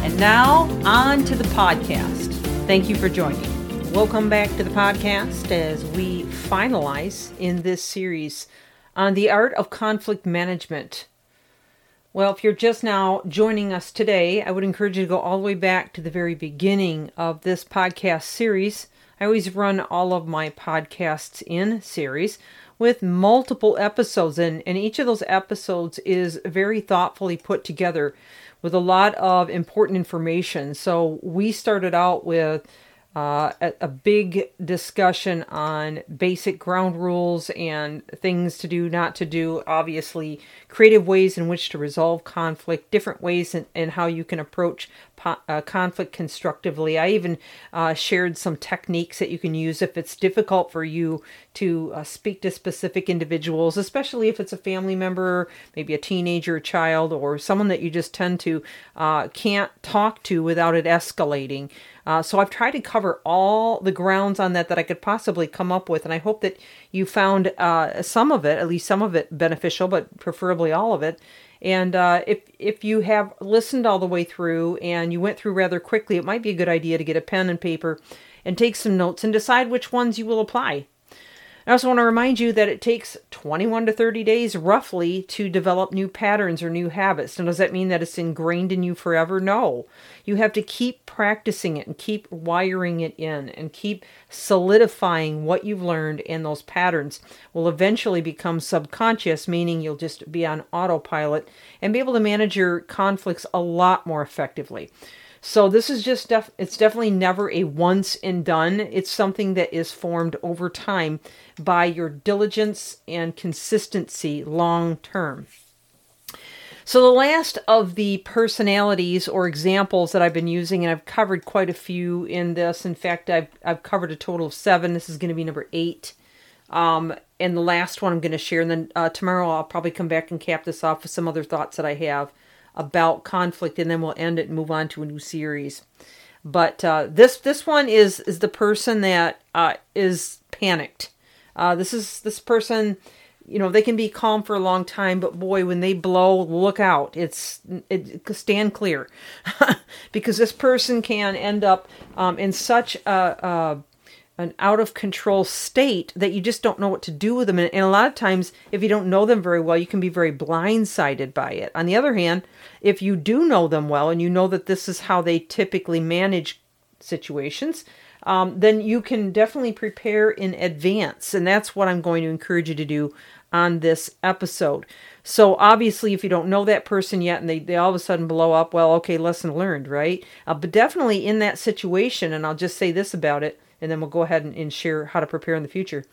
And now, on to the podcast. Thank you for joining. Welcome back to the podcast as we finalize in this series on the art of conflict management. Well, if you're just now joining us today, I would encourage you to go all the way back to the very beginning of this podcast series. I always run all of my podcasts in series with multiple episodes, and, and each of those episodes is very thoughtfully put together with a lot of important information. So we started out with uh, a, a, big discussion on basic ground rules and things to do, not to do. Obviously, creative ways in which to resolve conflict, different ways in, in how you can approach po- uh, conflict constructively. I even uh, shared some techniques that you can use if it's difficult for you to uh, speak to specific individuals, especially if it's a family member, maybe a teenager, a child, or someone that you just tend to uh, can't talk to without it escalating. Uh, so I've tried to cover all the grounds on that that I could possibly come up with, and I hope that you found uh, some of it, at least some of it, beneficial, but preferably all of it. And uh, if if you have listened all the way through and you went through rather quickly, it might be a good idea to get a pen and paper and take some notes and decide which ones you will apply. I also want to remind you that it takes 21 to 30 days roughly to develop new patterns or new habits. Now, does that mean that it's ingrained in you forever? No. You have to keep practicing it and keep wiring it in and keep solidifying what you've learned, and those patterns will eventually become subconscious, meaning you'll just be on autopilot and be able to manage your conflicts a lot more effectively. So this is just def- it's definitely never a once and done. It's something that is formed over time by your diligence and consistency long term. So the last of the personalities or examples that I've been using, and I've covered quite a few in this. In fact, I've I've covered a total of seven. This is going to be number eight. Um, and the last one I'm going to share, and then uh, tomorrow I'll probably come back and cap this off with some other thoughts that I have about conflict, and then we'll end it and move on to a new series. But uh, this this one is is the person that uh, is panicked. Uh, this is this person. You know they can be calm for a long time, but boy, when they blow, look out! It's it, stand clear, because this person can end up um, in such a, a an out of control state that you just don't know what to do with them. And, a lot of times, if you don't know them very well, you can be very blindsided by it. On the other hand, if you do know them well and you know that this is how they typically manage situations, um, then you can definitely prepare in advance. And that's what I'm going to encourage you to do on this episode. So obviously, if you don't know that person yet and they, they all of a sudden blow up, well, okay, lesson learned, right? Uh, but definitely in that situation, and I'll just say this about it and then we'll go ahead and, and share how to prepare in the future.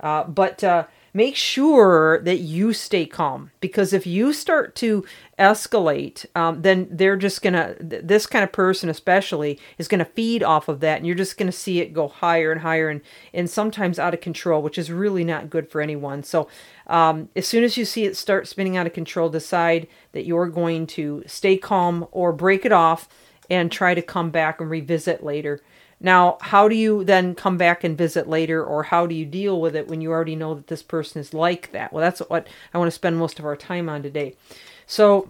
Uh, but uh, make sure that you stay calm because if you start to escalate, um, then they're just gonna, this kind of person especially, is gonna feed off of that, and you're just gonna see it go higher and higher and, and sometimes out of control, which is really not good for anyone. So, um, as soon as you see it start spinning out of control, decide that you're going to stay calm or break it off and try to come back and revisit later. Now, how do you then come back and visit later, or how do you deal with it when you already know that this person is like that? Well, that's what I want to spend most of our time on today. So,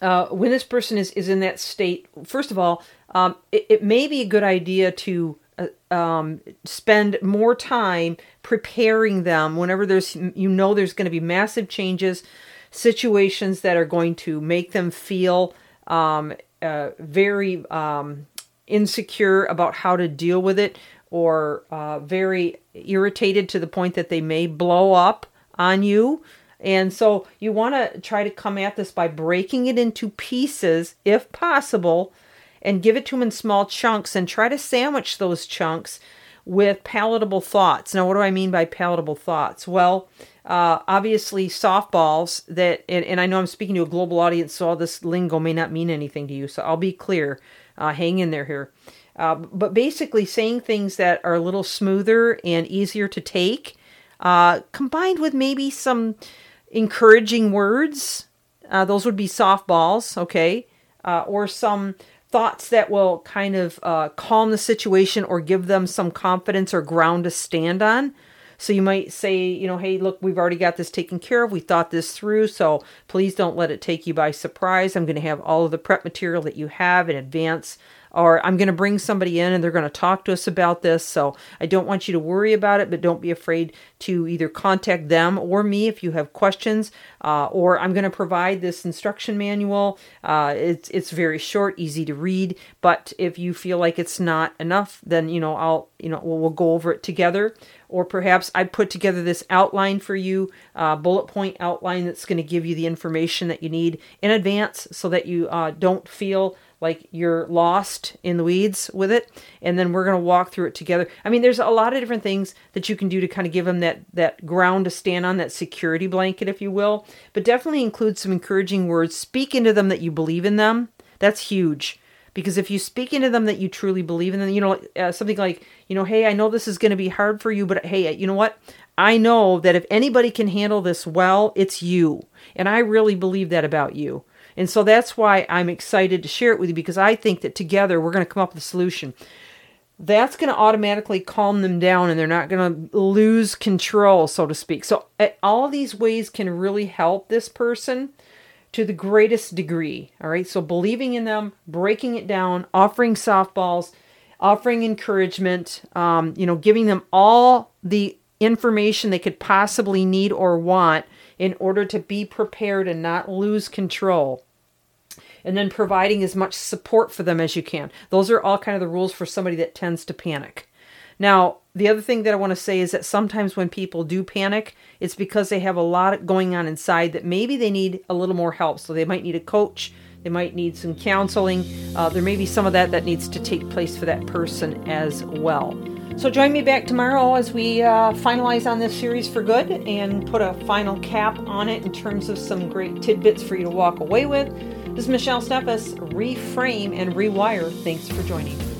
uh, when this person is, is in that state, first of all, um, it, it, may be a good idea to uh, um, spend more time preparing them whenever there's you know there's going to be massive changes, situations that are going to make them feel um, uh, very um, insecure about how to deal with it or uh, very irritated to the point that they may blow up on you. And so you want to try to come at this by breaking it into pieces, if possible, and give it to them in small chunks and try to sandwich those chunks with palatable thoughts. Now, what do I mean by palatable thoughts? Well, uh, obviously, softballs that, and, and I know I'm speaking to a global audience, so all this lingo may not mean anything to you, so I'll be clear uh, hang in there here. Uh, but basically, saying things that are a little smoother and easier to take, uh, combined with maybe some encouraging words. Uh, those would be softballs, okay? Uh, or some thoughts that will kind of uh, calm the situation or give them some confidence or ground to stand on. So you might say, you know, hey, look, we've already got this taken care of. We thought this through. So please don't let it take you by surprise. I'm going to have all of the prep material that you have in advance or I'm going to bring somebody in and they're going to talk to us about this. So I don't want you to worry about it, but don't be afraid to either contact them or me if you have questions. Uh, or I'm going to provide this instruction manual. Uh, it's it's very short, easy to read. But if you feel like it's not enough, then you know I'll you know we'll, we'll go over it together. Or perhaps I put together this outline for you, uh, bullet point outline that's going to give you the information that you need in advance, so that you uh, don't feel like you're lost in the weeds with it and then we're going to walk through it together. I mean there's a lot of different things that you can do to kind of give them that that ground to stand on that security blanket if you will but definitely include some encouraging words. Speak into them that you believe in them. That's huge because if you speak into them that you truly believe in them you know uh, something like you know hey i know this is going to be hard for you but hey you know what? I know that if anybody can handle this well it's you and i really believe that about you and so that's why I'm excited to share it with you because I think that together we're going to come up with a solution. That's going to automatically calm them down and they're not going to lose control, so to speak. So, all these ways can really help this person to the greatest degree. All right. So, believing in them, breaking it down, offering softballs, offering encouragement, um, you know, giving them all the information they could possibly need or want in order to be prepared and not lose control and then providing as much support for them as you can. Those are all kind of the rules for somebody that tends to panic. Now, the other thing that I want to say is that sometimes when people do panic, it's because they have a lot going on inside that maybe they need a little more help. So they might need a coach, they might need some counseling. Uh, there may be some of that that needs to take place for that person as well. So join me back tomorrow as we uh, finalize on this series for good and put a final cap on it in terms of some great tidbits for you to walk away with. This is Michelle Steffes, Reframe and Rewire. Thanks for joining.